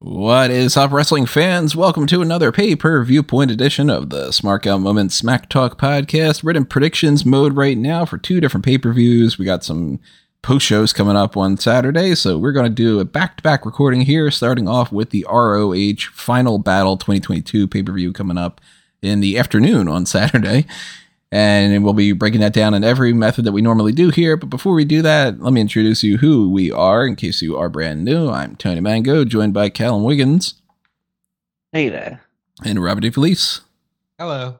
What is up, wrestling fans? Welcome to another pay per view point edition of the Smart Moment Smack Talk podcast. We're in predictions mode right now for two different pay per views. We got some post shows coming up on Saturday, so we're going to do a back to back recording here, starting off with the ROH Final Battle 2022 pay per view coming up in the afternoon on Saturday and we'll be breaking that down in every method that we normally do here. But before we do that, let me introduce you who we are in case you are brand new. I'm Tony Mango, joined by Callum Wiggins. Hey there. And Robert DeFelice. Hello.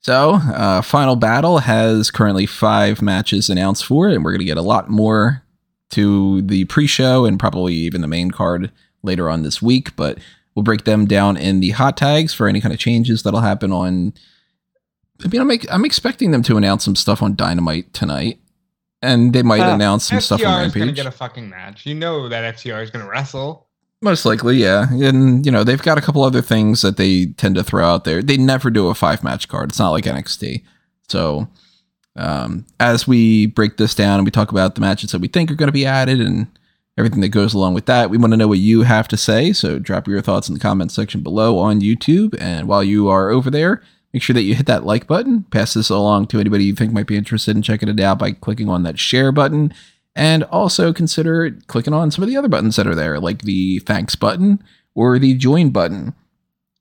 So, uh, Final Battle has currently five matches announced for it, and we're going to get a lot more to the pre show and probably even the main card later on this week. But we'll break them down in the hot tags for any kind of changes that'll happen on I mean, I'm I'm expecting them to announce some stuff on Dynamite tonight, and they might uh, announce some FTR stuff on Rampage. Is gonna get a fucking match. You know that FTR is gonna wrestle. Most likely, yeah. And you know they've got a couple other things that they tend to throw out there. They never do a five match card. It's not like NXT. So um, as we break this down and we talk about the matches that we think are going to be added and everything that goes along with that, we want to know what you have to say. So drop your thoughts in the comment section below on YouTube. And while you are over there, Make sure that you hit that like button, pass this along to anybody you think might be interested in checking it out by clicking on that share button. And also consider clicking on some of the other buttons that are there, like the thanks button or the join button.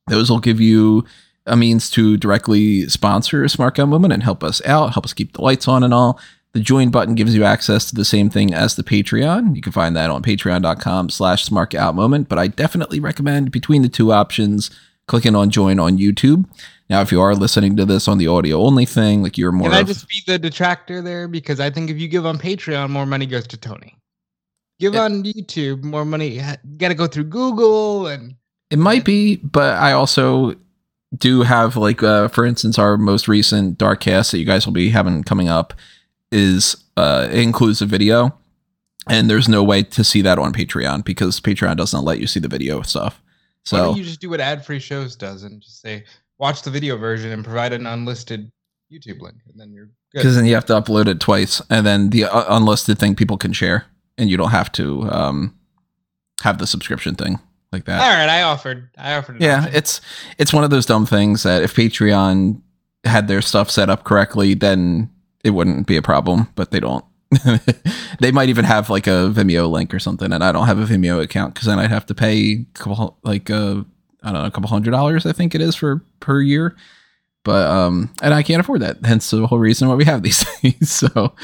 Those will give you a means to directly sponsor Smark Out Moment and help us out, help us keep the lights on and all. The join button gives you access to the same thing as the Patreon. You can find that on patreon.com slash smarkoutmoment, but I definitely recommend between the two options, clicking on join on YouTube. Now, if you are listening to this on the audio only thing, like you're more. Can I just be the detractor there? Because I think if you give on Patreon, more money goes to Tony. Give it, on YouTube, more money. You Got to go through Google and. It might be, but I also do have like, uh, for instance, our most recent dark cast that you guys will be having coming up is uh, includes a video, and there's no way to see that on Patreon because Patreon doesn't let you see the video stuff. So Why don't you just do what ad free shows does and just say watch the video version and provide an unlisted YouTube link, and then you're good. Because then you have to upload it twice, and then the uh, unlisted thing people can share, and you don't have to um, have the subscription thing like that. All right, I offered. I offered. Yeah, option. it's it's one of those dumb things that if Patreon had their stuff set up correctly, then it wouldn't be a problem, but they don't. they might even have like a Vimeo link or something, and I don't have a Vimeo account because then I'd have to pay a couple like uh, I don't know, a couple hundred dollars, I think it is for per year. But um, and I can't afford that. Hence the whole reason why we have these things. so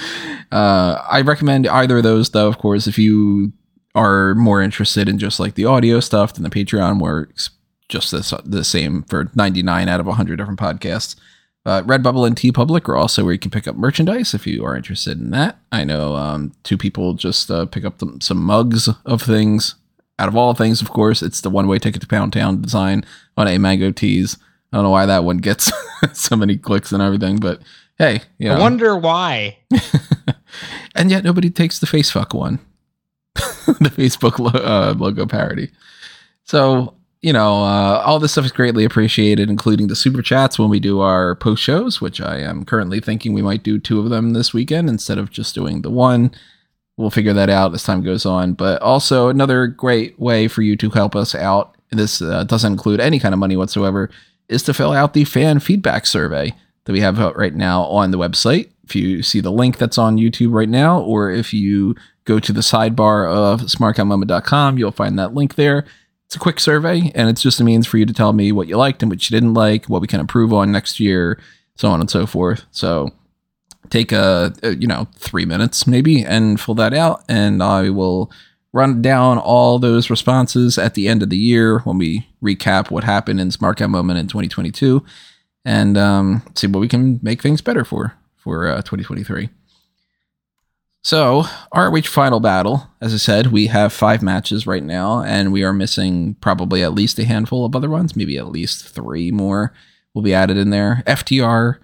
uh, I recommend either of those, though. Of course, if you are more interested in just like the audio stuff, then the Patreon works just this, the same for 99 out of 100 different podcasts. Uh, Redbubble and TeePublic are also where you can pick up merchandise if you are interested in that. I know um, two people just uh, pick up some mugs of things out of all things, of course, it's the one way ticket to Pound Town design on a Mango Tees. I don't know why that one gets so many clicks and everything, but hey, you know. I wonder why. and yet nobody takes the facefuck one, the Facebook lo- uh, logo parody. So you know, uh, all this stuff is greatly appreciated, including the super chats when we do our post shows, which I am currently thinking we might do two of them this weekend instead of just doing the one we'll figure that out as time goes on. But also another great way for you to help us out. This uh, doesn't include any kind of money whatsoever. Is to fill out the fan feedback survey that we have right now on the website. If you see the link that's on YouTube right now, or if you go to the sidebar of smarkoutmoment.com, you'll find that link there. It's a quick survey, and it's just a means for you to tell me what you liked and what you didn't like, what we can improve on next year, so on and so forth. So take a, a, you know three minutes maybe and fill that out and i will run down all those responses at the end of the year when we recap what happened in smart Cap moment in 2022 and um, see what we can make things better for for uh, 2023 so ROH final battle as i said we have five matches right now and we are missing probably at least a handful of other ones maybe at least three more will be added in there ftr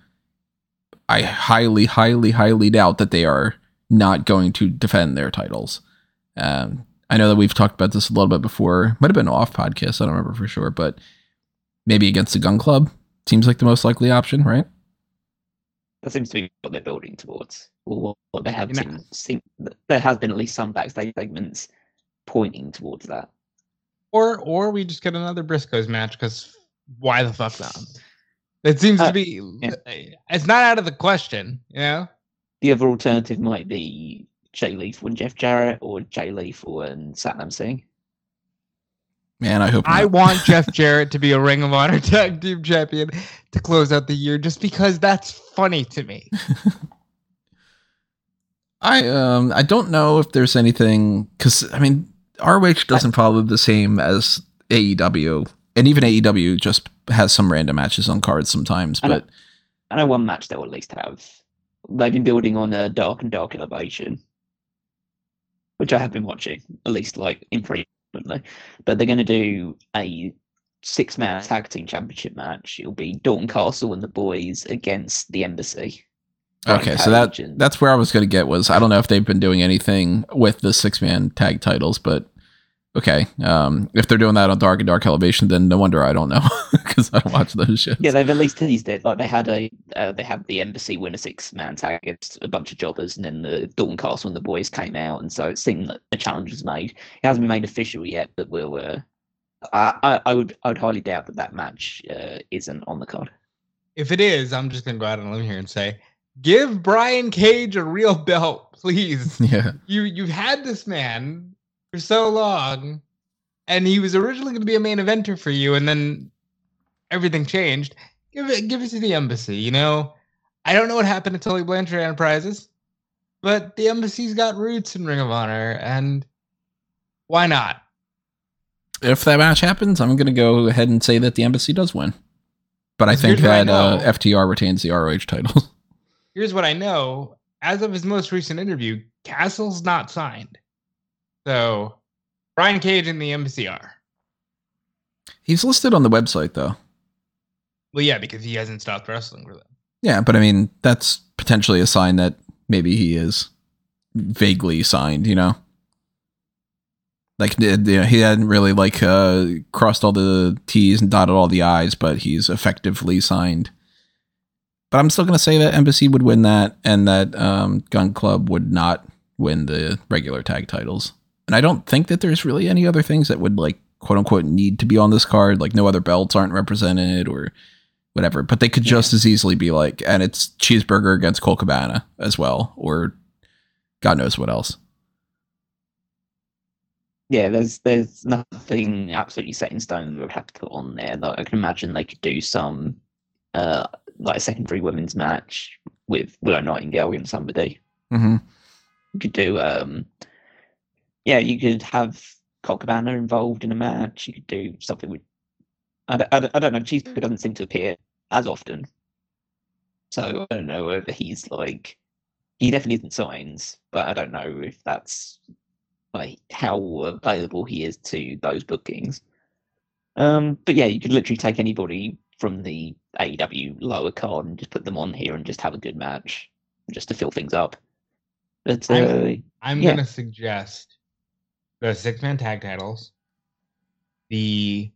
I highly, highly, highly doubt that they are not going to defend their titles. Um, I know that we've talked about this a little bit before. Might have been off podcast. I don't remember for sure, but maybe against the Gun Club seems like the most likely option, right? That seems to be what they're building towards, or what they have seen, seen there has been at least some backstage segments pointing towards that. Or or we just get another Briscoes match because why the fuck not? It seems Uh, to be. yeah. It's not out of the question, you know. The other alternative might be Jay Lethal and Jeff Jarrett, or Jay Lethal and Satnam Singh. Man, I hope I want Jeff Jarrett to be a Ring of Honor Tag Team Champion to close out the year, just because that's funny to me. I um I don't know if there's anything because I mean ROH doesn't follow the same as AEW, and even AEW just has some random matches on cards sometimes. I know. But I know one match they'll at least have. They've been building on a Dark and Dark Elevation, which I have been watching, at least like infrequently. But they're going to do a six man tag team championship match. It'll be Dalton Castle and the boys against the Embassy. Okay, so that that's where I was going to get was I don't know if they've been doing anything with the six man tag titles, but okay, um, if they're doing that on Dark and Dark Elevation, then no wonder I don't know because I don't watch those shows. Yeah, they've at least teased it. Like they had a, uh, they had the embassy win a six man tag against a bunch of jobbers, and then the Dalton Castle and the boys came out, and so it seemed that a challenge was made. It hasn't been made official yet, but we'll. Uh, I, I, I would, I would highly doubt that that match uh, isn't on the card. If it is, I'm just gonna go out on a limb here and say, give Brian Cage a real belt, please. yeah, you you've had this man for so long, and he was originally going to be a main eventer for you, and then everything changed. Give it, give it to the embassy. You know, I don't know what happened to Tully Blanchard Enterprises, but the embassy's got roots in Ring of Honor, and why not? if that match happens, I'm going to go ahead and say that the Embassy does win. But I think what I that uh. FTR retains the ROH title. Here's what I know: as of his most recent interview, Castle's not signed, so Brian Cage and the MCR. He's listed on the website though. Well, yeah, because he hasn't stopped wrestling for them. Yeah, but I mean that's potentially a sign that maybe he is vaguely signed. You know, like you know, he hadn't really like uh, crossed all the T's and dotted all the I's, but he's effectively signed. But I'm still going to say that Embassy would win that, and that um, Gun Club would not win the regular tag titles. And I don't think that there's really any other things that would like quote unquote need to be on this card. Like no other belts aren't represented or whatever. But they could just as easily be like, and it's cheeseburger against Colt Cabana as well, or God knows what else. Yeah, there's there's nothing absolutely set in stone that we would have to put on there. Like I can imagine they could do some uh like a secondary women's match with Willow Nightingale and somebody. hmm You could do um yeah, you could have Colt Cabana involved in a match. You could do something with I don't, I don't, I don't know. Cheeseburger doesn't seem to appear as often, so I don't know whether he's like he definitely isn't signs, but I don't know if that's like how available he is to those bookings. Um, but yeah, you could literally take anybody from the AEW lower card and just put them on here and just have a good match, just to fill things up. But uh, I'm- I'm Yeah. gonna suggest the six man tag titles. The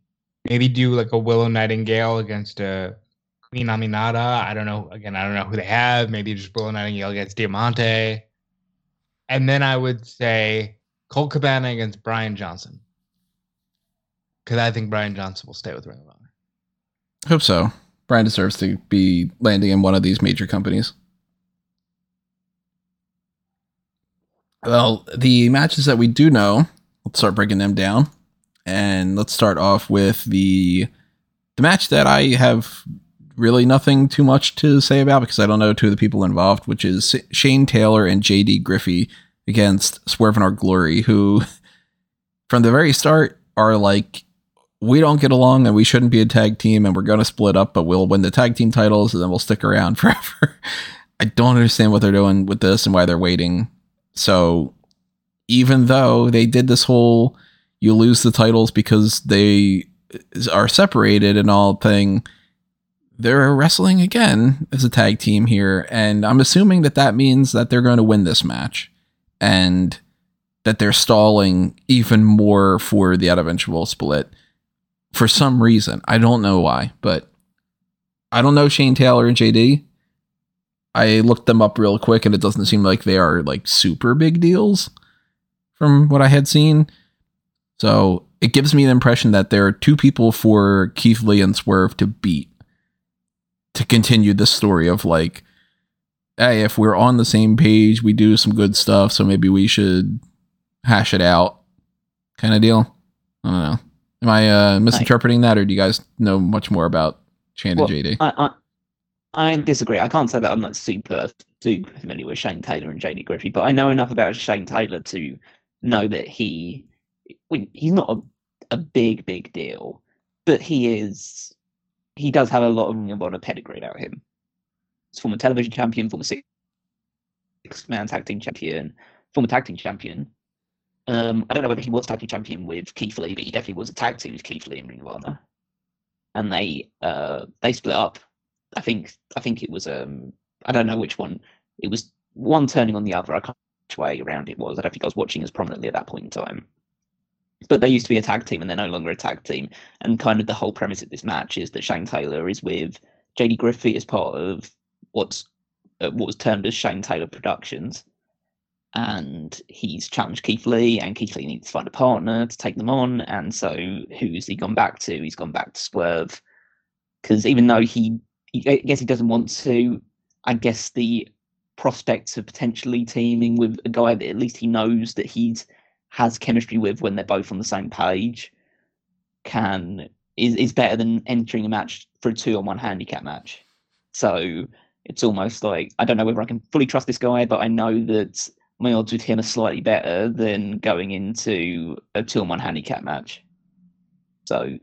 maybe do like a Willow Nightingale against a Queen Aminata. I don't know. Again, I don't know who they have. Maybe just Willow Nightingale against Diamante. And then I would say Colt Cabana against Brian Johnson. Because I think Brian Johnson will stay with Ring of Honor. Hope so. Brian deserves to be landing in one of these major companies. Well, the matches that we do know, let's start breaking them down. And let's start off with the the match that I have really nothing too much to say about because I don't know two of the people involved, which is Shane Taylor and JD Griffey against Swerve and Our Glory, who from the very start are like we don't get along and we shouldn't be a tag team and we're going to split up, but we'll win the tag team titles and then we'll stick around forever. I don't understand what they're doing with this and why they're waiting. So even though they did this whole you lose the titles because they are separated and all thing, they're wrestling again as a tag team here. And I'm assuming that that means that they're going to win this match and that they're stalling even more for the eventual split for some reason. I don't know why, but I don't know Shane Taylor and JD. I looked them up real quick, and it doesn't seem like they are like super big deals from what I had seen. So it gives me the impression that there are two people for Keith Lee and Swerve to beat to continue this story of like, hey, if we're on the same page, we do some good stuff, so maybe we should hash it out, kind of deal. I don't know. Am I uh, misinterpreting that, or do you guys know much more about Shane Well, and JD? I, I disagree. I can't say that I'm not super super familiar with Shane Taylor and JD Griffey, but I know enough about Shane Taylor to know that he he's not a, a big big deal, but he is he does have a lot of Ring of Honor pedigree about him. He's former television champion, former six man tag team champion, former tag team champion. Um, I don't know whether he was tag team champion with Keith Lee, but he definitely was a tag team with Keith Lee in Ring of Honor. And they uh they split up I think I think it was um I don't know which one. It was one turning on the other. I can't which way around it was. I don't think I was watching as prominently at that point in time. But they used to be a tag team and they're no longer a tag team. And kind of the whole premise of this match is that Shane Taylor is with JD Griffey as part of what's uh, what was termed as Shane Taylor Productions. And he's challenged Keith Lee, and Keith Lee needs to find a partner to take them on. And so, who's he gone back to? He's gone back to Swerve, because even though he- I guess he doesn't want to. I guess the prospects of potentially teaming with a guy that at least he knows that he's has chemistry with when they're both on the same page can is is better than entering a match for a two on one handicap match. So it's almost like I don't know whether I can fully trust this guy, but I know that my odds with him are slightly better than going into a two on one handicap match. So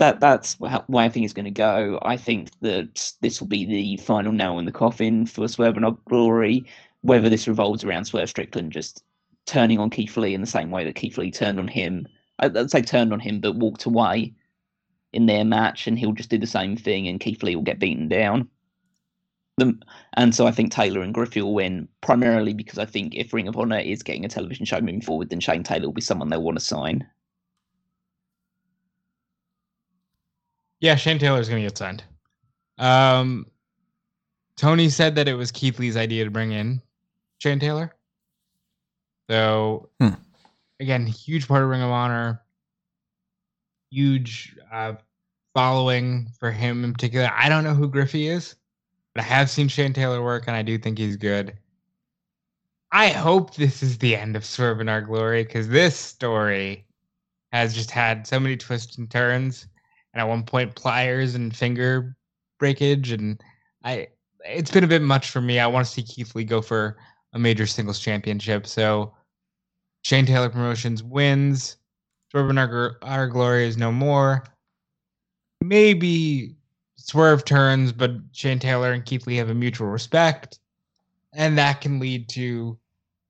that that's where I think it's going to go. I think that this will be the final nail in the coffin for Swerve and Glory. Whether this revolves around Swerve Strickland just turning on Keith Lee in the same way that Keith Lee turned on him, I'd say turned on him, but walked away in their match, and he'll just do the same thing, and Keith Lee will get beaten down. And so I think Taylor and Griffey will win primarily because I think if Ring of Honor is getting a television show moving forward, then Shane Taylor will be someone they'll want to sign. Yeah, Shane Taylor's gonna get signed. Um, Tony said that it was Keith Lee's idea to bring in Shane Taylor. So Hmm. again, huge part of Ring of Honor, huge uh, following for him in particular. I don't know who Griffey is, but I have seen Shane Taylor work, and I do think he's good. I hope this is the end of Swerve in Our Glory because this story has just had so many twists and turns and at one point pliers and finger breakage and i it's been a bit much for me. I want to see keith lee go for a major singles championship so shane taylor promotions wins. Swerve and our, our glory is no more. Maybe swerve turns but shane taylor and keith lee have a mutual respect and that can lead to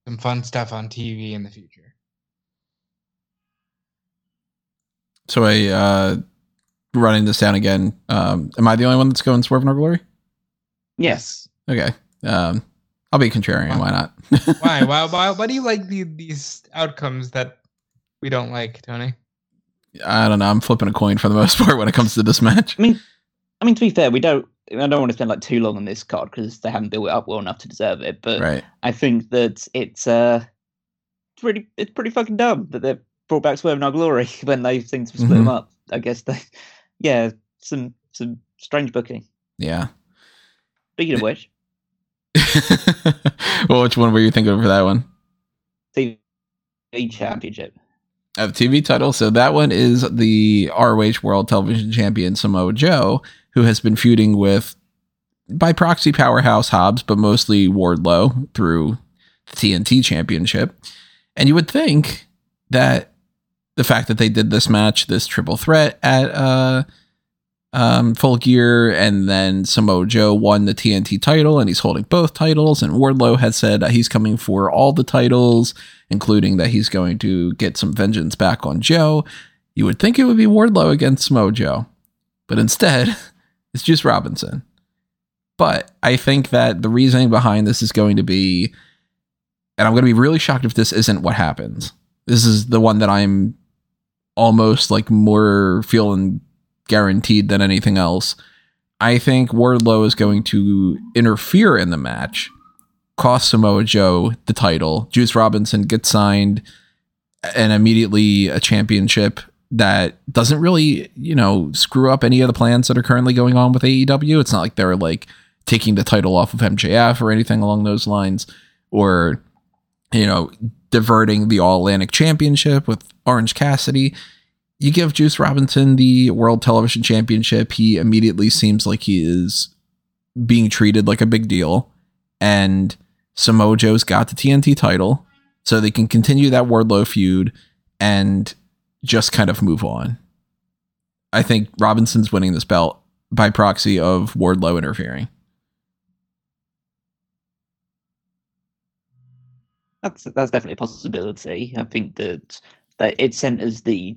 some fun stuff on tv in the future. So I uh running this down again. Um am I the only one that's going Swerve in our glory? Yes. Okay. Um I'll be contrarian, why not? why? why? Why? Why do you like the, these outcomes that we don't like, Tony? I don't know. I'm flipping a coin for the most part when it comes to this match. I mean, I mean to be fair, we don't. I don't want to spend like too long on this card because they haven't built it up well enough to deserve it. But Right. I think that it's uh, it's pretty, it's pretty fucking dumb that they've brought back Swerve in Our Glory when they seem to split them Mhm. up. I guess they, yeah, some some strange booking. Yeah. Speaking of which, well, which one were you thinking for that one? TV Championship. Of TV title. So that one is the ROH World Television Champion Samoa Joe, who has been feuding with by proxy powerhouse Hobbs, but mostly Wardlow through the TNT Championship. And you would think that the fact that they did this match, this triple threat at uh um full gear, and then Samoa Joe won the TNT title and he's holding both titles, and Wardlow had said he's coming for all the titles, including that he's going to get some vengeance back on Joe. You would think it would be Wardlow against Samoa Joe, but instead, it's Juice Robinson. But I think that the reasoning behind this is going to be, and I'm going to be really shocked if this isn't what happens. This is the one that I'm almost like more feeling guaranteed than anything else. I think Wardlow is going to interfere in the match, cost Samoa Joe the title. Juice Robinson gets signed, and immediately a championship that doesn't really, you know, screw up any of the plans that are currently going on with AEW. It's not like they're like taking the title off of MJF or anything along those lines, or you know, diverting the All Atlantic Championship with Orange Cassidy. You give Juice Robinson the World Television Championship, he immediately seems like he is being treated like a big deal. And Samoa Joe's got the TNT title, so they can continue that Wardlow feud and just kind of move on. I think Robinson's winning this belt by proxy of Wardlow interfering. That's that's definitely a possibility. I think that that it centers the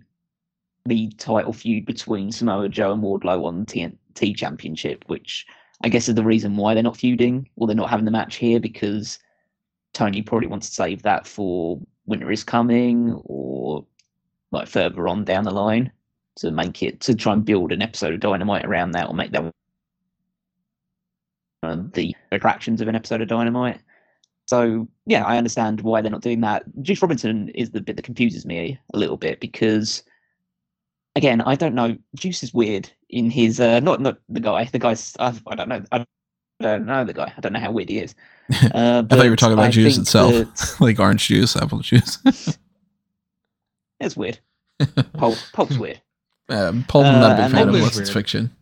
the title feud between Samoa Joe and Wardlow on the TNT Championship, which I guess is the reason why they're not feuding or they're not having the match here because Tony probably wants to save that for Winter is Coming or like further on down the line to make it to try and build an episode of Dynamite around that or make that the attractions of an episode of Dynamite. So yeah, I understand why they're not doing that. Juice Robinson is the bit that confuses me a little bit because again, I don't know. Juice is weird in his uh, not not the guy. The guy's I, I don't know. I don't know the guy. I don't know how weird he is. Uh, I thought you were talking about juice itself, like orange juice, apple juice. it's weird. Pulp, pulp's weird. Yeah, Pulp, I'm not a big Uh, fan of unless it's fiction.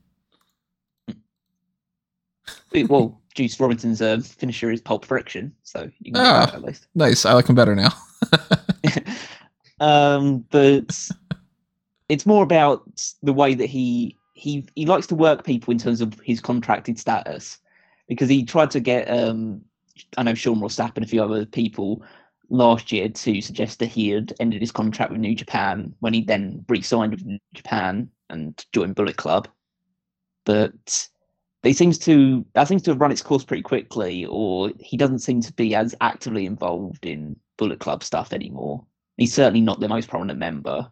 well, Juice Robinson's uh, finisher is Pulp Friction, so you can Ah. at least. Nice. I like him better now. um, but it's more about the way that he he he likes to work people in terms of his contracted status because he tried to get um I know Sean Ross Sapp and a few other people last year to suggest that he had ended his contract with New Japan when he then re-signed with New Japan and joined Bullet Club, but he seems to that seems to have run its course pretty quickly, or he doesn't seem to be as actively involved in Bullet Club stuff anymore. He's certainly not the most prominent member.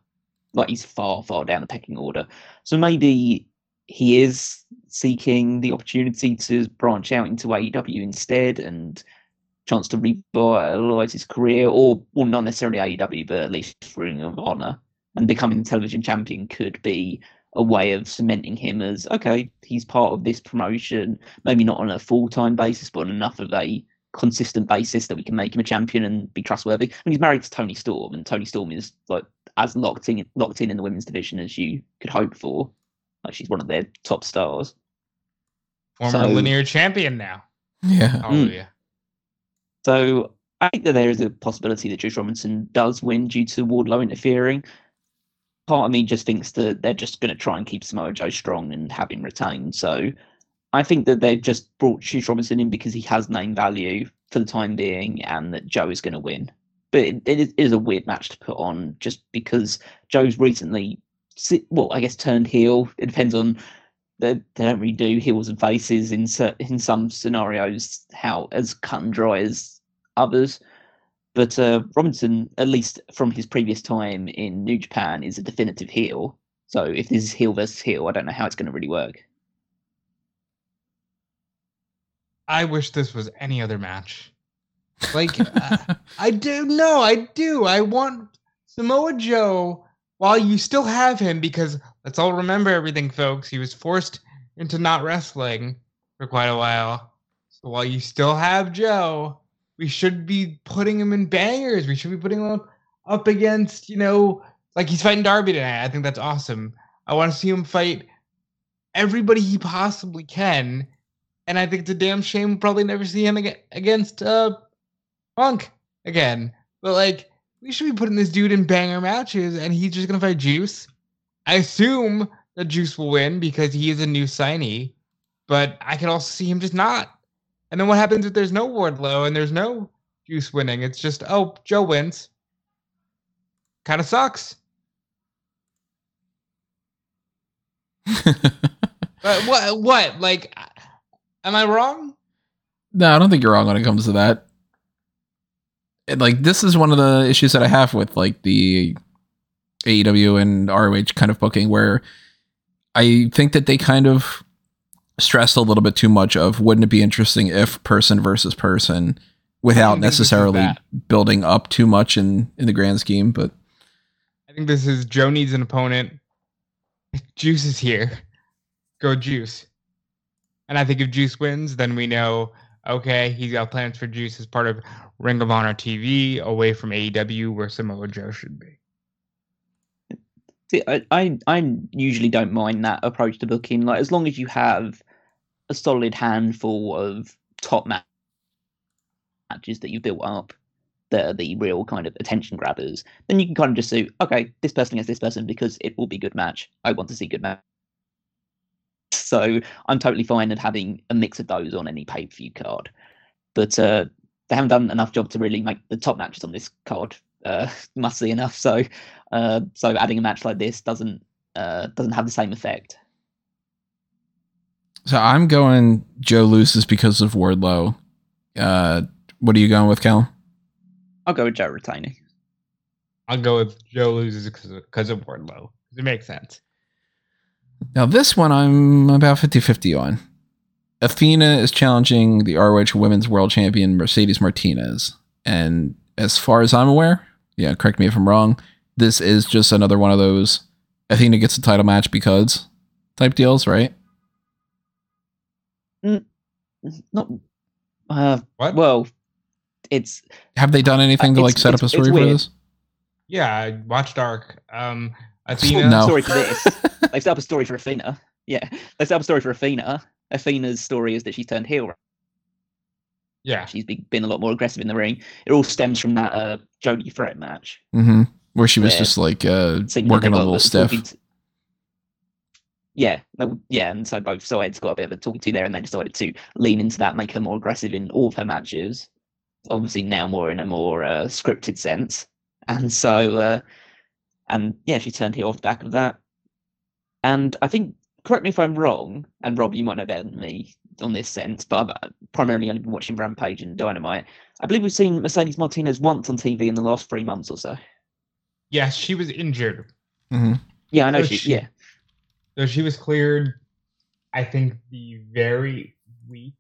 Like he's far, far down the pecking order. So maybe he is seeking the opportunity to branch out into AEW instead and chance to revitalize his career, or well, not necessarily AEW, but at least Ring of Honor. And becoming the television champion could be a way of cementing him as okay, he's part of this promotion, maybe not on a full time basis, but on enough of a consistent basis that we can make him a champion and be trustworthy. I mean, he's married to Toni Storm, and Toni Storm is like as locked in locked in in the women's division as you could hope for. Like she's one of their top stars. Former So- linear champion now. Yeah. Oh, hmm. Hallelujah. So I think that there is a possibility that Juice Robinson does win due to Wardlow interfering. Part of me just thinks that they're just going to try and keep Samoa Joe strong and have him retained. So I think that they've just brought Juice Robinson in because he has name value for the time being and that Joe is going to win. But it, it is- a weird match to put on just because Joe's recently, well, I guess turned heel. It depends on they, they don't really do heels and faces in in some scenarios how as cut and dry as others. But uh, Robinson, at least from his previous time in New Japan, is a definitive heel. So if this is heel versus heel, I don't know how it's going to really work. I wish this was any other match. Like, uh, I do. No, I do. I want Samoa Joe while you still have him, because let's all remember everything, folks. He was forced into not wrestling for quite a while. So while you still have Joe, we should be putting him in bangers. We should be putting him up, against, you know, like he's fighting Darby tonight. I think that's awesome. I want to see him fight everybody he possibly can. And I think it's a damn shame we'll probably never see him aga- against uh, Punk again. But like, we should be putting this dude in banger matches, and he's just gonna fight Juice. I assume that Juice will win because he is a new signee, but I can also see him just not. And then what happens if there's no Wardlow and there's no Juice winning? It's just oh, Joe wins. Kind of sucks. But what? What? Like, am I wrong? No, I don't think you're wrong when it comes to that. And, like this is one of the issues that I have with like the AEW and ROH kind of booking where I think that they kind of stressed a little bit too much of wouldn't it be interesting if person versus person without don't think this is necessarily building up too much in in the grand scheme but I think this is Joe needs an opponent. Juice is here. Go Juice. And I think if Juice wins, then we know okay, he's got plans for Juice as part of Ring of Honor TV away from AEW where Samoa Joe should be. See, I, I, I usually don't mind that approach to booking. Like, as long as you have a solid handful of top ma- matches that you built up, that are the real kind of attention grabbers, then you can kind of just say, okay, this person against this person because it will be good match. I want to see good match. So I'm totally fine at having a mix of those on any pay per view card. But uh, they haven't done enough job to really make the top matches on this card uh, must see enough. So uh, so adding a match like this doesn't uh, doesn't have the same effect. So i'm going joe loses because of wardlow uh what are you going with cal I'll go with Joe retaining. I'll go with Joe loses because of Wardlow. It makes sense. Now, this one I'm about 50 50 on. Athena is challenging the ROH Women's World Champion Mercedes Martinez. And as far as I'm aware, yeah, correct me if I'm wrong, this is just another one of those Athena gets a title match because type deals, right? Not uh, What? well. It's Have they done anything Uh, to like set up a story for this? Yeah, I watched Dark. Um, a Athena. No. story for this. They've set up a story for Athena. Yeah, they set up a story for Athena. Athena's story is that she's turned heel. Yeah, She's be- been a lot more aggressive in the ring. It all stems from that uh, Jody Threat match. hmm Where she was Yeah. just like uh, working they a little the stiff. talking to- Yeah, no- yeah, and so both sides got a bit of a talking to there, and they decided to lean into that, make her more aggressive in all of her matches. Obviously, now more in a more uh, scripted sense, and so, uh, and yeah, she turned heel off the back of that. And I think, correct me if I'm wrong, and Rob, you might know better than me on this sense, but I've uh, primarily only been watching Rampage and Dynamite. I believe we've seen Mercedes Martinez once on TV in the last three months or so. yes, she was injured. hmm Yeah, I know Oh, she. she- Yeah, So she was cleared, I think, the very week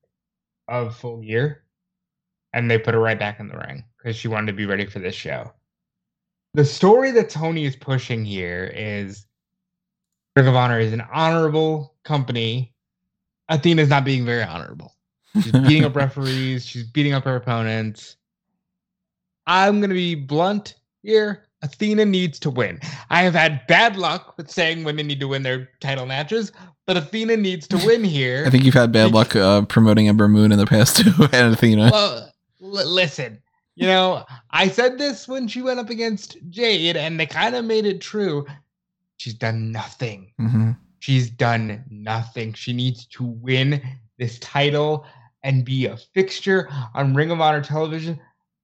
of full gear, and they put her right back in the ring because she wanted to be ready for this show. The story that Tony is pushing here is Ring of Honor is an honorable company. Athena's not being very honorable. She's beating up referees. She's beating up her opponents. I'm gonna be blunt here. Athena needs to win. I have had bad luck with saying women need to win their title matches, but Athena needs to win here. I think you've had bad luck uh, promoting Ember Moon in the past too, and Athena. well, l- listen, you know, I said this when she went up against Jade, and they kind of made it true. She's done nothing. hmm She's done nothing. She needs to win this title and be a fixture on Ring of Honor television.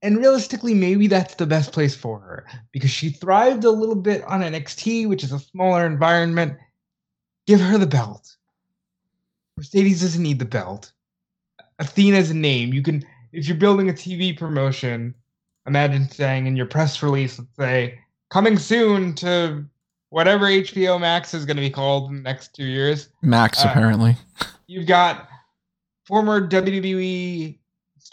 And realistically, maybe that's the best place for her because she thrived a little bit on NXT, which is a smaller environment. Give her the belt. Mercedes doesn't need the belt. Athena's a name. You can, if you're building a TV promotion, imagine saying in your press release, let's say, coming soon to whatever HBO Max is going to be called in the next two years. Max Uh, apparently. You've got former WWE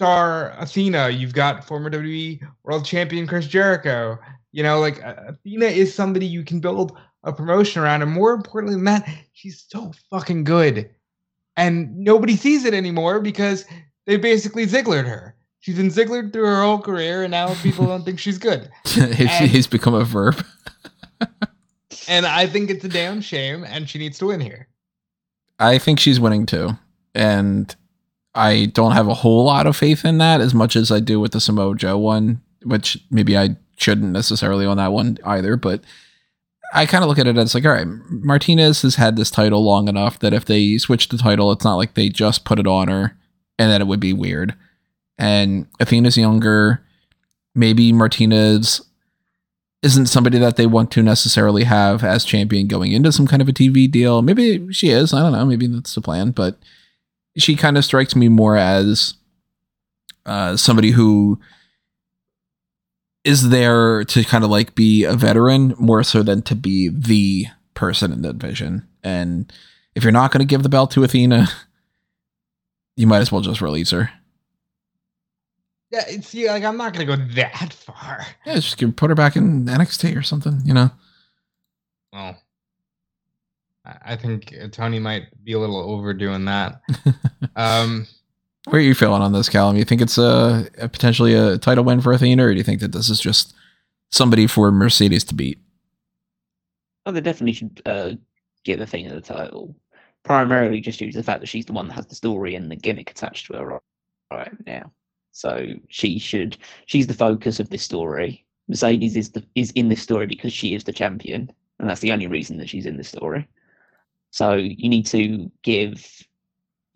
star Athena. You've got former WWE World Champion Chris Jericho. You know, like Athena is somebody you can build a promotion around, and more importantly than that, she's so fucking good, and nobody sees it anymore because they basically Zigglered her. She's been Zigglered through her whole career, and now people don't think she's good. he's become a verb. And I think it's a damn shame, and she needs to win here. I think she's winning too. And I don't have a whole lot of faith in that as much as I do with the Samoa Joe one, which maybe I shouldn't necessarily on that one either. But I kind of look at it as like, all right, Martinez has had this title long enough that if they switch the title, it's not like they just put it on her and that it would be weird. And Athena's younger. Maybe Martinez isn't somebody that they want to necessarily have as champion going into some kind of a TV deal. Maybe she is. I don't know. Maybe that's the plan. But she kind of strikes me more as uh, somebody who is there to kind of like be a veteran more so than to be the person in the division. And if you're not going to give the belt to Athena, you might as well just release her. Yeah, it's yeah, like I'm not gonna go that far. Yeah, just give, put her back in NXT or something. You know. Well, I I think Tony might be a little overdoing that. um, Where are you feeling on this, Callum? You think it's a, a potentially a title win for Athena, or do you think that this is just somebody for Mercedes to beat? Oh, they definitely should uh, give Athena the title. Primarily just due to the fact that she's the one that has the story and the gimmick attached to her right, right now. So she should. She's the focus of this story. Mercedes is the is in this story because she is the champion, and that's the only reason that she's in this story. So you need to give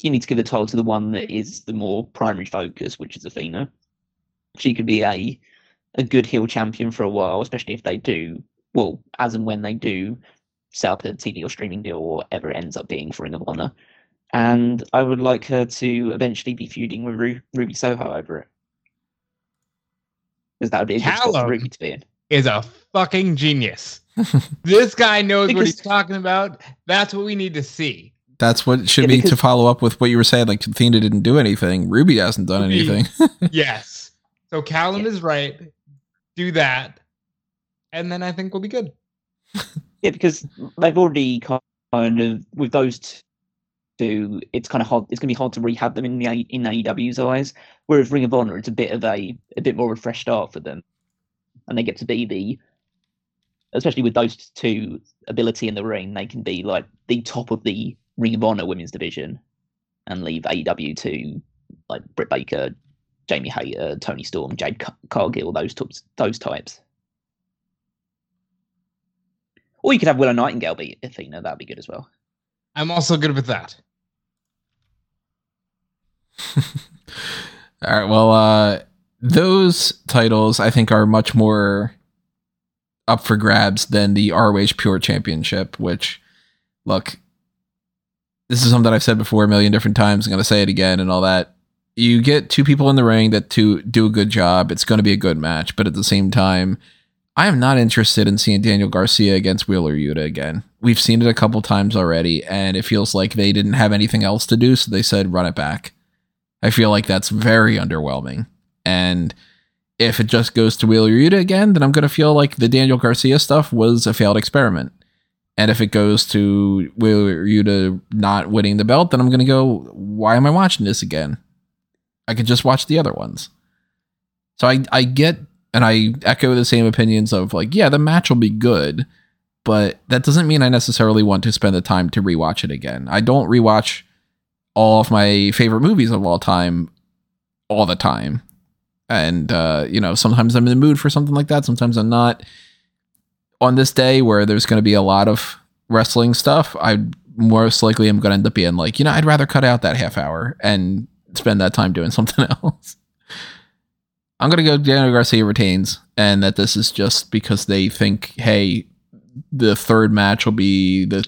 you need to give the title to the one that is the more primary focus, which is Athena. She could be a a good heel champion for a while, especially if they do well, as and when they do set up a TV or streaming deal or whatever it ends up being for Ring of Honor. And I would like her to eventually be feuding with Ru- Ruby Soho over it. Because that would be a good spot for Ruby to be in. Is a fucking genius. this guy knows what he's talking about. That's what we need to see. That's what it should Yeah, be to follow up with what you were saying. Like Athena didn't do anything. Ruby hasn't done Ruby- anything. yes. So Callum Yeah. is right. Do that, and then I think we'll be good. Yeah, because they've already kind of with those two, it's kind of hard. It's going to be hard to rehab them in the A- in AEW's eyes. Whereas Ring of Honor, it's a bit of a a bit more of a fresh start for them, and they get to be the, especially with those two ability in the ring, they can be like the top of the Ring of Honor women's division, and leave AEW to like Britt Baker, Jamie Hayter, Toni Storm, Jade Car- Cargill, those types. Those types. Or you could have Willow Nightingale be Athena. That'd be good as well. I'm also good with that. All right. Well, uh, those titles I think are much more up for grabs than the ROH Pure Championship. Which, look, this is something I've said before a million different times. I'm going to say it again and all that. You get two people in the ring that to do a good job. It's going to be a good match, but at the same time, I am not interested in seeing Daniel Garcia against Wheeler Yuta again. We've seen it a couple times already, and it feels like they didn't have anything else to do, so they said run it back. I feel like that's very underwhelming. And if it just goes to Wheeler Yuta again, then I'm going to feel like the Daniel Garcia stuff was a failed experiment. And if it goes to Wheeler Yuta not winning the belt, then I'm going to go, why am I watching this again? I could just watch the other ones. So I, I get and I echo the same opinions of like, yeah, the match will be good, but that doesn't mean I necessarily want to spend the time to rewatch it again. I don't rewatch all of my favorite movies of all time all the time. And uh, you know, sometimes I'm in the mood for something like that, sometimes I'm not. On this day where there's going to be a lot of wrestling stuff, I most likely am going to end up being like, you know, I'd rather cut out that half hour and spend that time doing something else. I'm gonna go Daniel Garcia retains, and that this is just because they think, hey, the third match will be the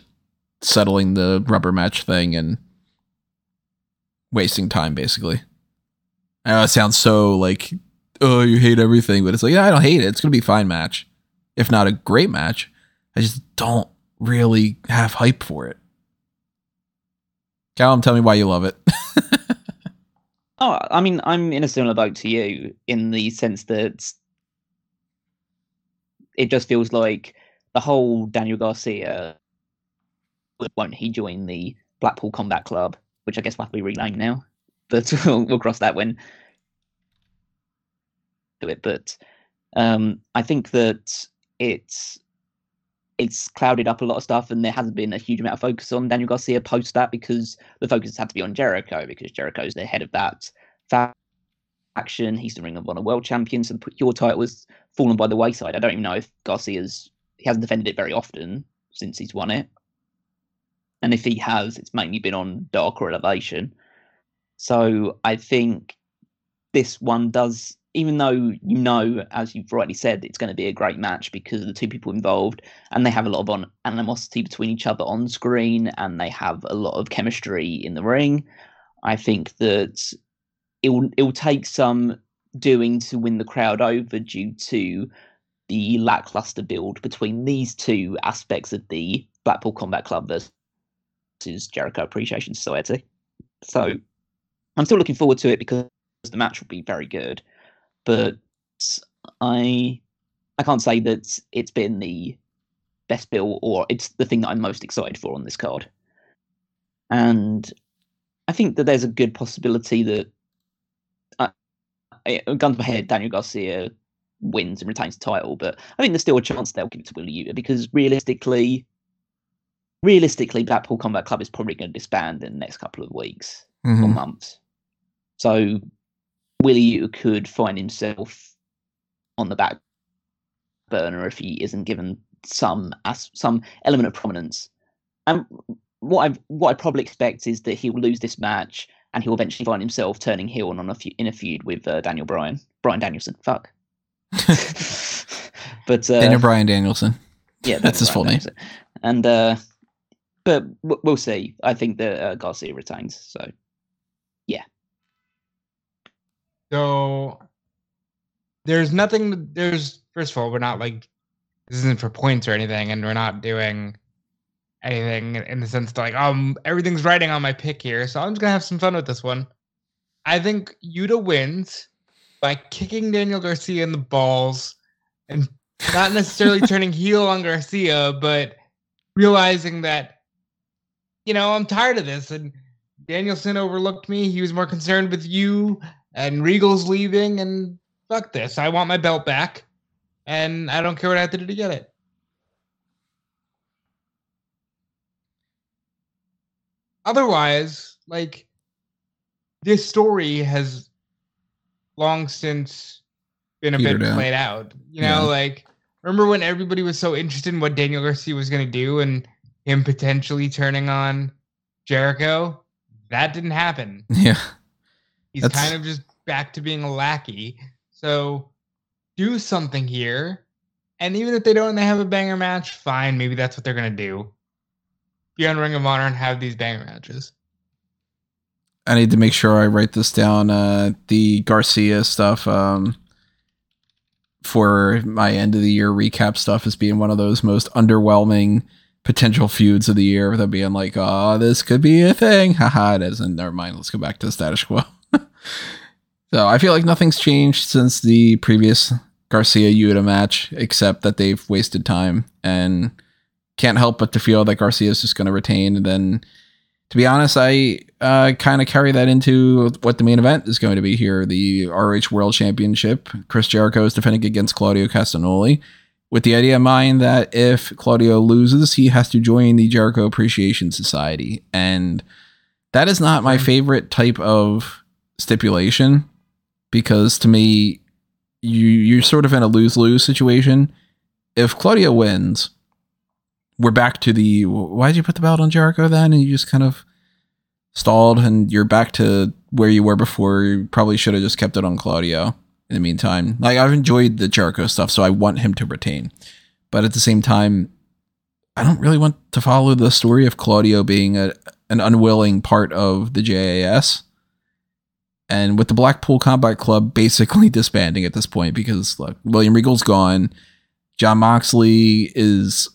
settling the rubber match thing and wasting time, basically. I know it sounds so like, oh, you hate everything, but it's like, yeah, I don't hate it. It's gonna be a fine match, if not a great match. I just don't really have hype for it. Callum, tell me why you love it. Oh, I mean, I'm in a similar boat to you in the sense that it just feels like the whole Daniel Garcia won't he join the Blackpool Combat Club, which I guess will have to be renamed now, but we'll, we'll cross that when do it. But um, I think that it's it's clouded up a lot of stuff, and there hasn't been a huge amount of focus on Daniel Garcia post that because the focus had to be on Jericho because Jericho's the head of that faction. He's the Ring of Honor World Champion, so your title was fallen by the wayside. I don't even know if Garcia's he hasn't defended it very often since he's won it, and if he has, it's mainly been on Dark or Elevation. So I think this one does, even though you know, as you've rightly said, it's going to be a great match because of the two people involved, and they have a lot of on- animosity between each other on screen, and they have a lot of chemistry in the ring. I think that it will it will take some doing to win the crowd over due to the lackluster build between these two aspects of the Blackpool Combat Club versus Jericho Appreciation Society. So I'm still looking forward to it because the match will be very good, but I I can't say that it's been the best bill or it's the thing that I'm most excited for on this card. And I think that there's a good possibility that uh, gun to my head, Daniel Garcia wins and retains the title, but I think there's still a chance they'll give it to Wheeler Yuta because realistically, realistically, Blackpool Combat Club is probably going to disband in the next couple of weeks Mhm. or months. So Wheeler could find himself on the back burner if he isn't given some as some element of prominence. And what I what I probably expect is that he will lose this match and he'll eventually find himself turning heel and on a feud, in a feud with uh, Daniel Bryan, Brian Danielson. Fuck. but uh, Daniel Bryan Danielson. yeah, That's his full name. And uh, but we'll see. I think that uh, Garcia retains. So So there's nothing. There's first of all, we're not like this isn't for points or anything, and we're not doing anything in the sense that like um everything's riding on my pick here. So I'm just gonna have some fun with this one. I think Yuta wins by kicking Daniel Garcia in the balls and not necessarily turning heel on Garcia, but realizing that you know I'm tired of this and Danielson overlooked me. He was more concerned with you and Regal's leaving, and fuck this. I want my belt back, and I don't care what I have to do to get it. Otherwise, like, this story has long since been a Petered bit out. played out. You know, Yeah. like, remember when everybody was so interested in what Daniel Garcia was going to do and him potentially turning on Jericho? That didn't happen. Yeah. He's That's- kind of just back to being a lackey. So do something here. And even if they don't and they have a banger match, fine. Maybe that's what they're gonna do. Be on Ring of Honor and have these banger matches. I need to make sure I write this down. Uh, the Garcia stuff um, for my end of the year recap stuff is being one of those most underwhelming potential feuds of the year. They're being like, oh, this could be a thing. Haha, it isn't. Never mind. Let's go back to the status quo. So I feel like nothing's changed since the previous Garcia Yuta match, except that they've wasted time and can't help but to feel that Garcia is just going to retain. And then, to be honest, I uh, kind of carry that into what the main event is going to be here the ROH World Championship. Chris Jericho is defending against Claudio Castagnoli with the idea in mind that if Claudio loses, he has to join the Jericho Appreciation Society. And that is not my favorite type of stipulation because to me, you you're sort of in a lose lose situation. If Claudio wins, we're back to the why'd you put the belt on Jericho then? And you just kind of stalled and you're back to where you were before. You probably should have just kept it on Claudio in the meantime. Like I've enjoyed the Jericho stuff, so I want him to retain. But at the same time, I don't really want to follow the story of Claudio being a, an unwilling part of the JAS. And with the Blackpool Combat Club basically disbanding at this point because look, William Regal's gone. Jon Moxley is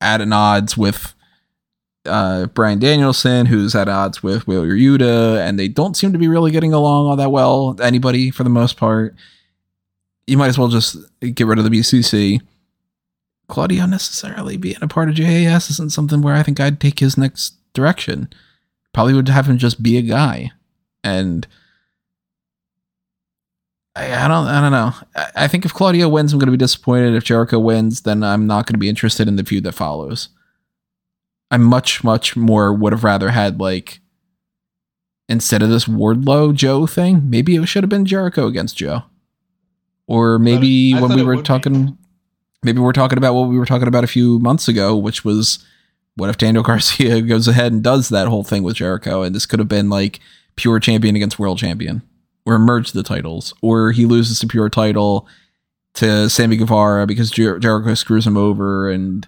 at an odds with uh, Bryan Danielson, who's at odds with Wheeler Yuta, and they don't seem to be really getting along all that well. Anybody for the most part. You might as well just get rid of the BCC. Claudio necessarily being a part of JAS isn't something where I think I'd take his next direction. Probably would have him just be a guy, and I, I don't, I don't know. I, I think if Claudio wins, I'm going to be disappointed. If Jericho wins, then I'm not going to be interested in the feud that follows. I much, much more would have rather had like instead of this Wardlow Joe thing, maybe it should have been Jericho against Joe. Or maybe when we were would be. talking maybe we're talking about what we were talking about a few months ago, which was what if Daniel Garcia goes ahead and does that whole thing with Jericho and this could have been like pure champion against world champion or merge the titles or he loses the pure title to Sammy Guevara because Jer- Jericho screws him over and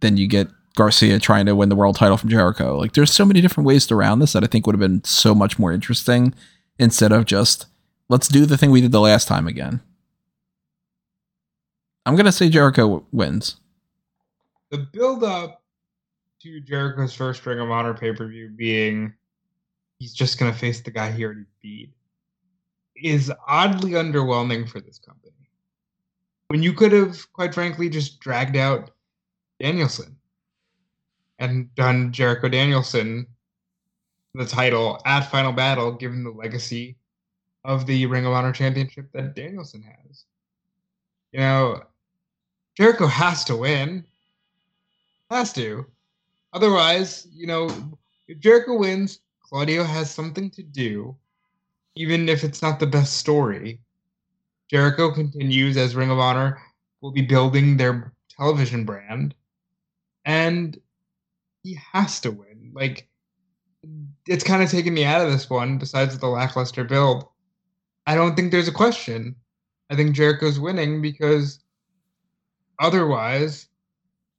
then you get Garcia trying to win the world title from Jericho. Like there's so many different ways to round this that I think would have been so much more interesting instead of just let's do the thing we did the last time again. I'm gonna say Jericho w- wins. The build up to Jericho's first Ring of Honor pay per view being he's just to face the guy he already beat is oddly underwhelming for this company. When you could have, quite frankly, just dragged out Danielson and done Jericho Danielson the title at Final Battle, given the legacy of the Ring of Honor Championship that Danielson has. You know, Jericho has to win. Has to. Otherwise, you know, if Jericho wins, Claudio has something to do, even if it's not the best story. Jericho continues as Ring of Honor will be building their television brand, and he has to win. Like, it's kind of taken me out of this one, besides the lackluster build. I don't think there's a question. I think Jericho's winning because otherwise,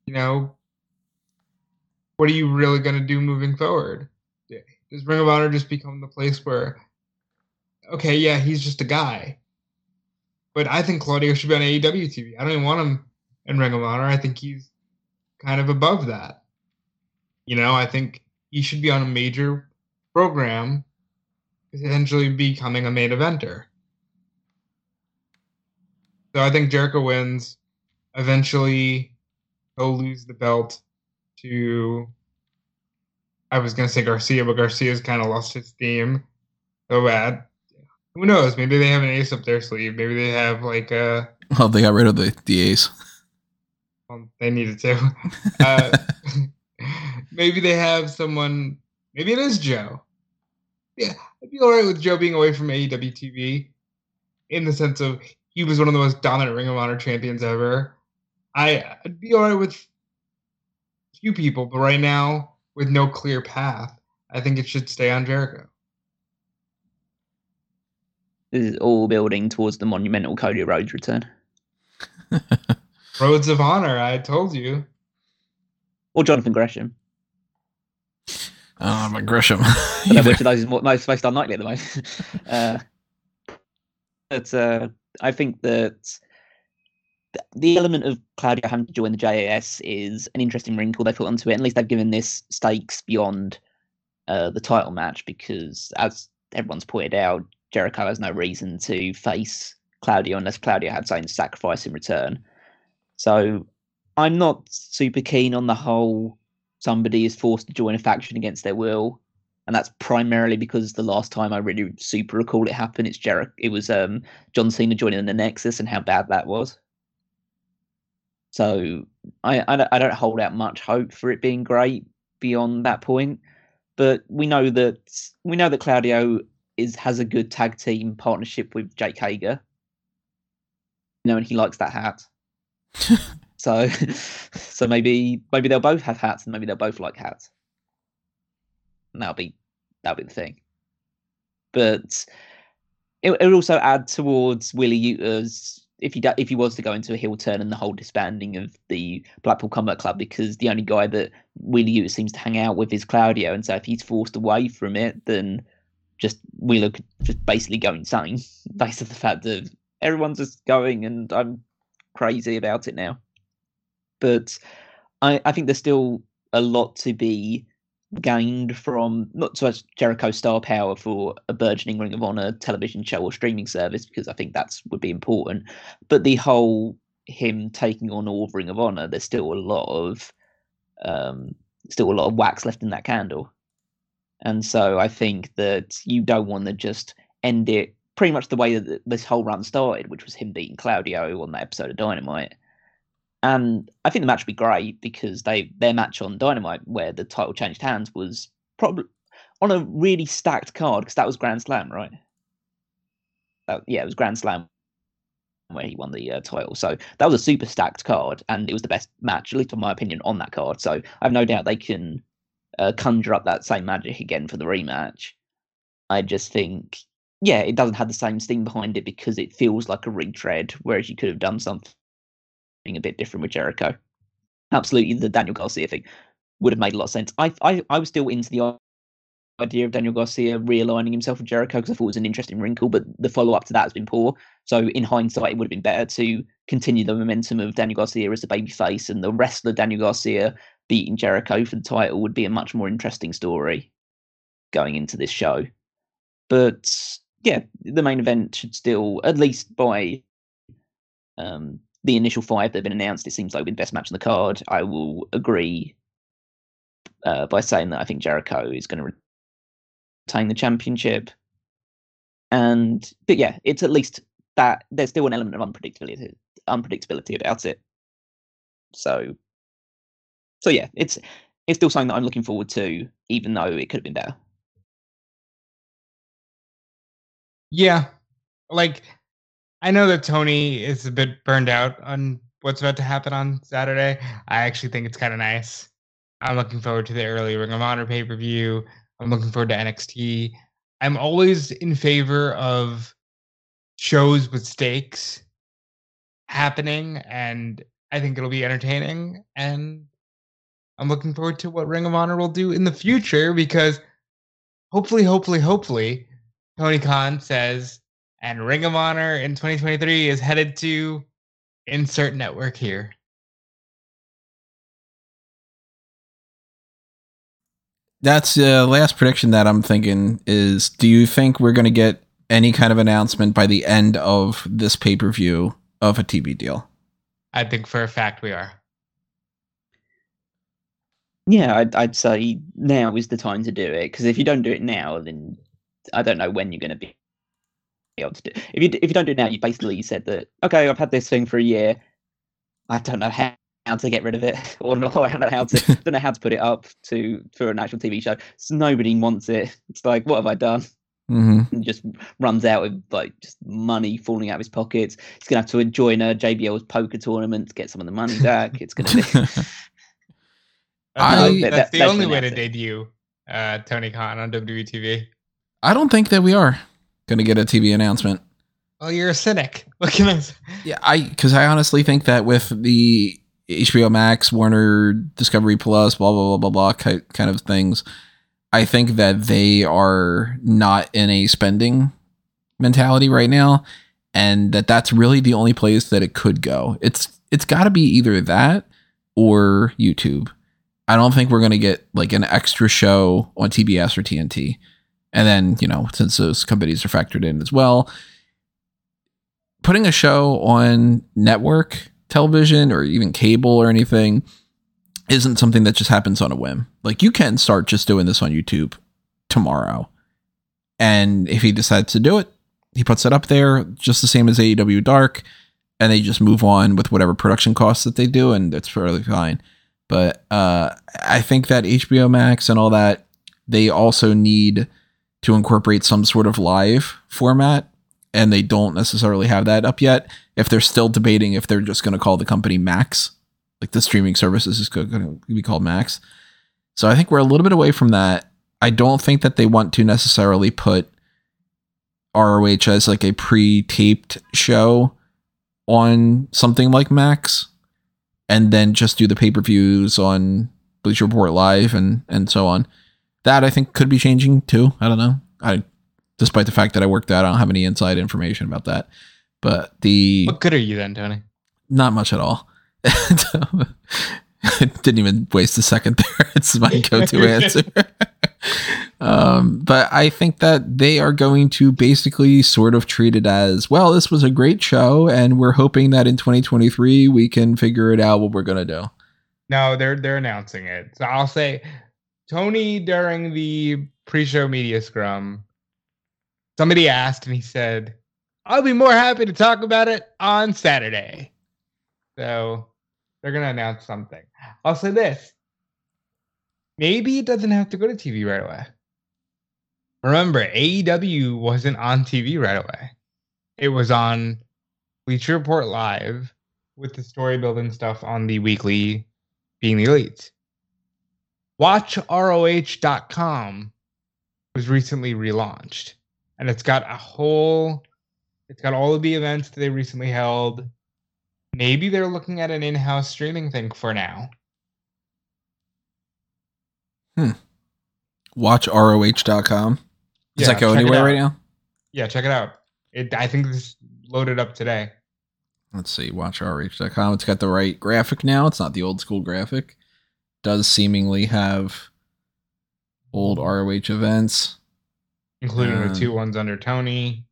you know, what are you really going to do moving forward? Does Ring of Honor just become the place where, okay, yeah, he's just a guy. But I think Claudio should be on AEW TV. I don't even want him in Ring of Honor. I think he's kind of above that. You know, I think he should be on a major program, potentially becoming a main eventer. So I think Jericho wins. Eventually, he'll lose the belt to. I was gonna say Garcia, but Garcia's kind of lost his steam so bad. Who knows? Maybe they have an ace up their sleeve. Maybe they have like a. Well, they got rid of the, the ace. Well, they needed to. Uh, maybe they have someone. Maybe it is Joe. Yeah, I'd be all right with Joe being away from AEW TV, in the sense of he was one of the most dominant Ring of Honor champions ever. I, I'd be all right with a few people, but right now, with no clear path, I think it should stay on Jericho. This is all building towards the monumental Cody Rhodes return. Roads of Honor, I told you. Or Jonathan Gresham. Oh, but Gresham. I don't know which of those is mo- most most unlikely at the moment. uh, but uh, I think that the element of Claudio having to join the JAS is an interesting wrinkle they put onto it. At least they've given this stakes beyond uh, the title match because, as everyone's pointed out, Jericho has no reason to face Claudio unless Claudio had something to sacrifice in return. So I'm not super keen on the whole somebody is forced to join a faction against their will. And that's primarily because the last time I really super recall it happened, it's Jericho. It was um, John Cena joining the Nexus and how bad that was. So I, I don't, I don't hold out much hope for it being great beyond that point. But we know that we know that Claudio is has a good tag team partnership with Jake Hager. You know, and he likes that hat. so so maybe maybe they'll both have hats and maybe they'll both like hats. And that'll be that'll be the thing. But it it would also add towards Wheeler Yuta's if he if he was to go into a heel turn and the whole disbanding of the Blackpool Combat Club because the only guy that Willie Uta seems to hang out with is Claudio, and so if he's forced away from it, then just Wheeler just basically go insane based on the fact that everyone's just going and I'm crazy about it now. But I, I think there's still a lot to be gained from not so much Jericho star power for a burgeoning Ring of Honor television show or streaming service because I think that's would be important, but the whole him taking on all of Ring of Honor, there's still a lot of um, still a lot of wax left in that candle, and so I think that you don't want to just end it pretty much the way that this whole run started, which was him beating Claudio on that episode of Dynamite. And I think the match would be great because they their match on Dynamite, where the title changed hands, was probably on a really stacked card because that was Grand Slam, right? That, yeah, it was Grand Slam where he won the uh, title. So that was a super stacked card, and it was the best match, at least in my opinion, on that card. So I have no doubt they can uh, conjure up that same magic again for the rematch. I just think, yeah, it doesn't have the same sting behind it because it feels like a retread, whereas you could have done something a bit different with Jericho. Absolutely, the Daniel Garcia thing would have made a lot of sense. I I, I was still into the idea of Daniel Garcia realigning himself with Jericho because I thought it was an interesting wrinkle, but the follow up to that has been poor. So in hindsight, it would have been better to continue the momentum of Daniel Garcia as the babyface and the wrestler Daniel Garcia beating Jericho for the title would be a much more interesting story. going into this show. But yeah, the main event should still, at least by um, the initial five that have been announced, it seems like the best match on the card. I will agree uh, by saying that I think Jericho is going to retain the championship. And but yeah, it's at least that there's still an element of unpredictability unpredictability about it. So so yeah, it's it's still something that I'm looking forward to, even though it could have been better. Yeah. Like I know that Tony is a bit burned out on what's about to happen on Saturday. I actually think it's kind of nice. I'm looking forward to the early Ring of Honor pay per view. I'm looking forward to NXT. I'm always in favor of shows with stakes happening, and I think it'll be entertaining. And I'm looking forward to what Ring of Honor will do in the future because hopefully, hopefully, hopefully, Tony Khan says, and Ring of Honor in 2023 is headed to insert network here. That's the last prediction that I'm thinking is do you think we're going to get any kind of announcement by the end of this pay per view of a TV deal? I think for a fact we are. Yeah, I'd, I'd say now is the time to do it because if you don't do it now, then I don't know when you're going to be able to do. If you if you don't do it now, you basically said that okay, I've had this thing for a year. I don't know how, how to get rid of it, or not, I don't know how to don't know how to put it up to for an actual TV show. So nobody wants it. It's like, what have I done? Mm-hmm. And just runs out with like just money falling out of his pockets. He's gonna have to join a JBL's poker tournament to get some of the money back. It's gonna be. I- That's, That- that's the that only way to it. debut uh, Tony Khan on WWE TV. I don't think that we are going to get a TV announcement. Well, you're a cynic. What can I say? Yeah, I because I honestly think that with the HBO Max, Warner Discovery Plus, blah blah blah blah blah kind of things, I think that they are not in a spending mentality right now, and that that's really the only place that it could go. It's it's got to be either that or YouTube. I don't think we're gonna get like an extra show on TBS or TNT, and then you know since those companies are factored in as well putting a show on network television or even cable or anything isn't something that just happens on a whim. Like you can start just doing this on YouTube tomorrow. And if he decides to do it, he puts it up there just the same as AEW Dark and they just move on with whatever production costs that they do and it's fairly fine. But uh I think that HBO Max and all that they also need to incorporate some sort of live format and they don't necessarily have that up yet. If they're still debating if they're just going to call the company Max, like the streaming services is going to be called Max. So I think we're a little bit away from that. I don't think that they want to necessarily put ROH as like a pre-taped show on something like Max and then just do the pay-per-views on Bleacher Report Live and and so on. That I think could be changing too. I don't know. I despite the fact that I worked out, I don't have any inside information about that. But the What good are you then, Tony? not much at all. I Didn't even waste a second there. It's my go-to answer. Um, but I think that they are going to basically sort of treat it as well. This was a great show, and we're hoping that in 2023 we can figure it out what we're gonna do. No, they're they're announcing it. So I'll say Tony during the pre-show media scrum, somebody asked and he said, I'll be more happy to talk about it on Saturday. So they're gonna announce something. I'll say this. Maybe it doesn't have to go to TV right away. Remember, AEW wasn't on TV right away. It was on Bleacher Report Live with the story building stuff on the weekly being the elite. WatchROH.com was recently relaunched, and it's got a whole, it's got all of the events that they recently held. Maybe they're looking at an in-house streaming thing for now. Hmm. WatchROH.com. Does Yeah, that go anywhere right now? Yeah, check it out. It, I think this loaded up today. Let's see, watchroh.com. It's got the right graphic now. It's not the old school graphic. Does seemingly have old ROH events, including Uh, the two ones under Tony.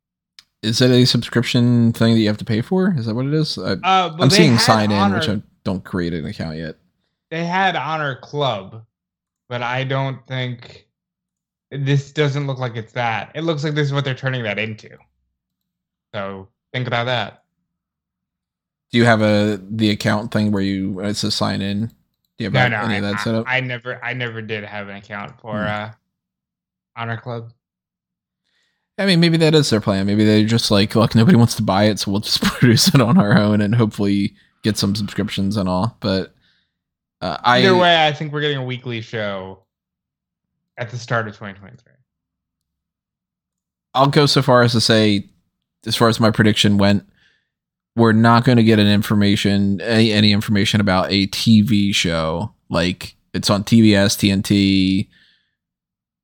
is it a subscription thing that you have to pay for? Is that what it is? I, Uh, I'm seeing sign in, which I don't create an account yet. they had Honor Club, but I don't think this doesn't look like it's that. It looks like this is what they're turning that into. So think about that. Do you have a the account thing where you it's a sign in? Do you have No, no, any I, of that set up? I never, I never did have an account for Hmm. uh, Honor Club. I mean, maybe that is their plan. Maybe they're just like, look, nobody wants to buy it, so we'll just produce it on our own and hopefully get some subscriptions and all. But uh, I Either way, I think we're getting a weekly show at the start of 2023. I'll go so far as to say, as far as my prediction went, we're not going to get an information any, any information about a TV show like it's on TBS, TNT,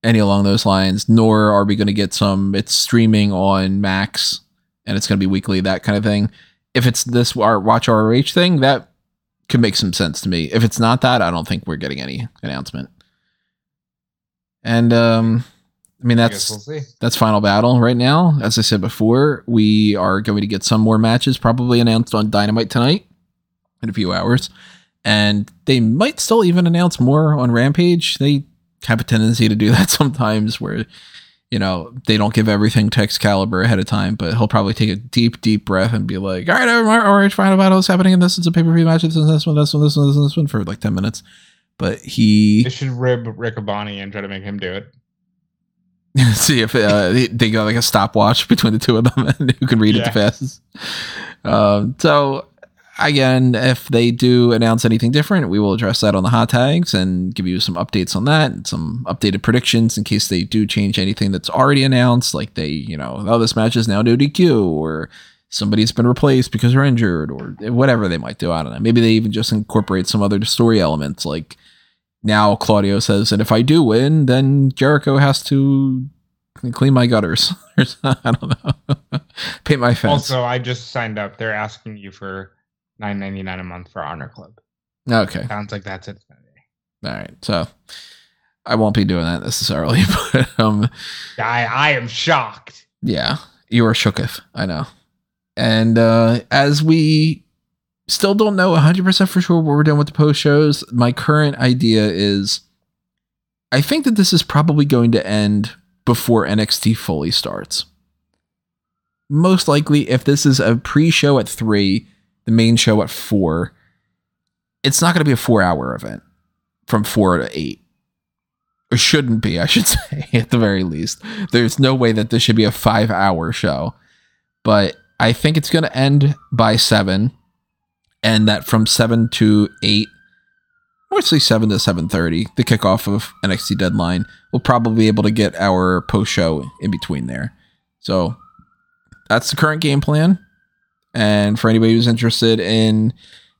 any along those lines. Nor are we going to get some. It's streaming on Max and it's going to be weekly, that kind of thing. If it's this our Watch ROH thing, that could make some sense to me. If it's not that, I don't think we're getting any announcement. And um, I mean that's guess we'll that's final battle right now. As I said before, we are going to get some more matches probably announced on Dynamite tonight in a few hours. And they might still even announce more on Rampage. They have a tendency to do that sometimes where, you know, they don't give everything to Excalibur ahead of time, but he'll probably take a deep, deep breath and be like, all right, all right, final battle is happening, and this is a pay per view match, this is this one, this one, this one, this one, this one for like 10 minutes. But he They should rib Rick Abani and try to make him do it. see if uh, they- got like a stopwatch between the two of them and who can read it the Yeah. fastest. Um, so again, if they do announce anything different, we will address that on the hot tags and give you some updates on that and some updated predictions in case they do change anything that's already announced. Like they, you know, oh, this match is now no DQ or somebody's been replaced because they're injured or whatever they might do. I don't know. Maybe they even just incorporate some other story elements like now Claudio says that if I do win, then Jericho has to clean my gutters. I don't know. Paint my fence. Also, I just signed up. They're asking you for nine ninety nine a month for Honor Club. okay. Sounds like that's it. All right. So I won't be doing that necessarily, but um I I am shocked. yeah, you are shooketh. I know. And uh as we still don't know 100% for sure what we're doing with the post shows, my current idea is I think that this is probably going to end before NXT fully starts. Most likely, if this is a pre show at three, the main show at four, it's not going to be a four hour event from four to eight. Or shouldn't be, I should say, at the very least. There's no way that this should be a five hour show. But I think it's going to end by seven, and that from seven to eight, mostly seven to seven thirty, the kickoff of NXT Deadline, we'll probably be able to get our post show in between there. So that's the current game plan. And for anybody who's interested in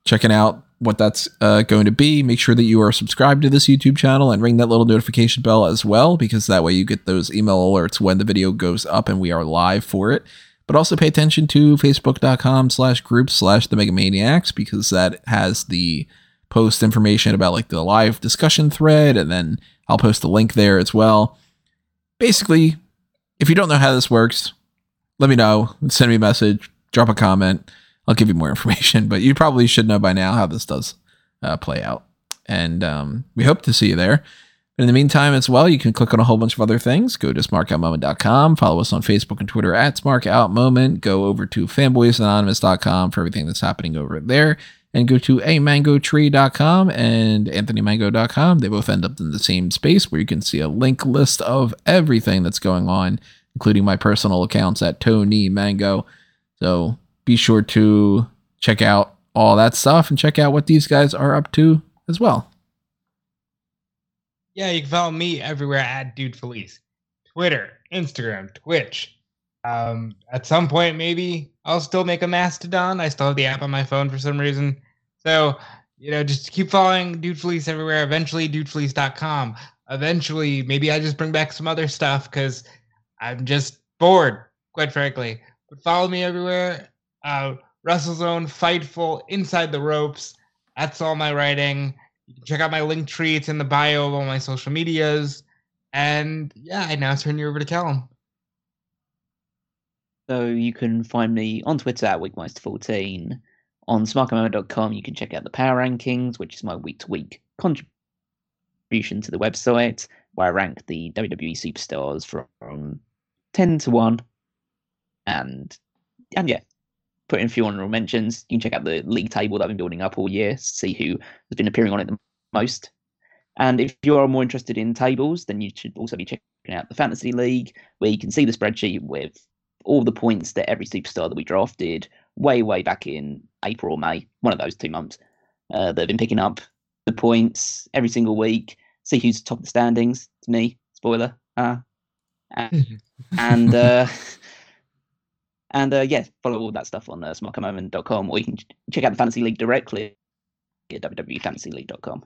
checking out what that's uh, going to be, make sure that you are subscribed to this YouTube channel and ring that little notification bell as well, because that way you get those email alerts when the video goes up and we are live for it. But also pay attention to facebook.com slash group slash the Megamaniacs because that has the post information about like the live discussion thread, and then I'll post the link there as well. Basically, if you don't know how this works, let me know. Send me a message, drop a comment. I'll give you more information, but you probably should know by now how this does uh, play out. And um, we hope to see you there. In the meantime, as well, you can click on a whole bunch of other things. Go to smarkoutmoment.com, Follow us on Facebook and Twitter at smarkoutmoment. Go over to fanboysanonymous.com for everything that's happening over there. And go to amangotree.com and anthonymango.com. They both end up in the same space where you can see a link list of everything that's going on, including my personal accounts at Tony Mango. So be sure to check out all that stuff and check out what these guys are up to as well. Yeah, you can follow me everywhere at Dude Felice. Twitter, Instagram, Twitch. Um, at some point, maybe I'll still make a Mastodon. I still have the app on my phone for some reason. So, you know, just keep following Dude everywhere. Eventually, dudefelice.com. Eventually, maybe I just bring back some other stuff because I'm just bored, quite frankly. But follow me everywhere. Uh, WrestleZone, Fightful, Inside the Ropes. That's all my writing. You can check out my link tree. It's in the bio of all my social medias. And yeah, I now turn you over to Callum. So you can find me on Twitter at Wigmeister14. On smartcommand.com, you can check out the power rankings, which is my week to week contribution to the website, where I rank the WWE superstars from 10 to 1. And, and yeah, put in a few honorable mentions. You can check out the league table that I've been building up all year, see who has been appearing on it the most. And if you are more interested in tables, then you should also be checking out the Fantasy League, where you can see the spreadsheet with all the points that every superstar that we drafted way, way back in April or May, one of those two months, uh, that have been picking up the points every single week, see who's top of the standings. To me, spoiler. Uh, and and, uh, and uh, yeah, follow all that stuff on uh, or you can check out the Fantasy League directly at www.fantasyleague.com.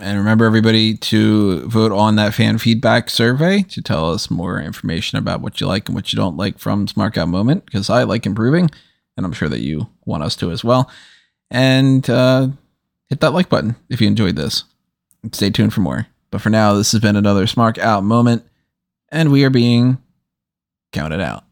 And remember, everybody, to vote on that fan feedback survey to tell us more information about what you like and what you don't like from Smark Out Moment, because I like improving, and I'm sure that you want us to as well. And uh, hit that like button if you enjoyed this. Stay tuned for more. But for now, this has been another Smark Out Moment, and we are being counted out.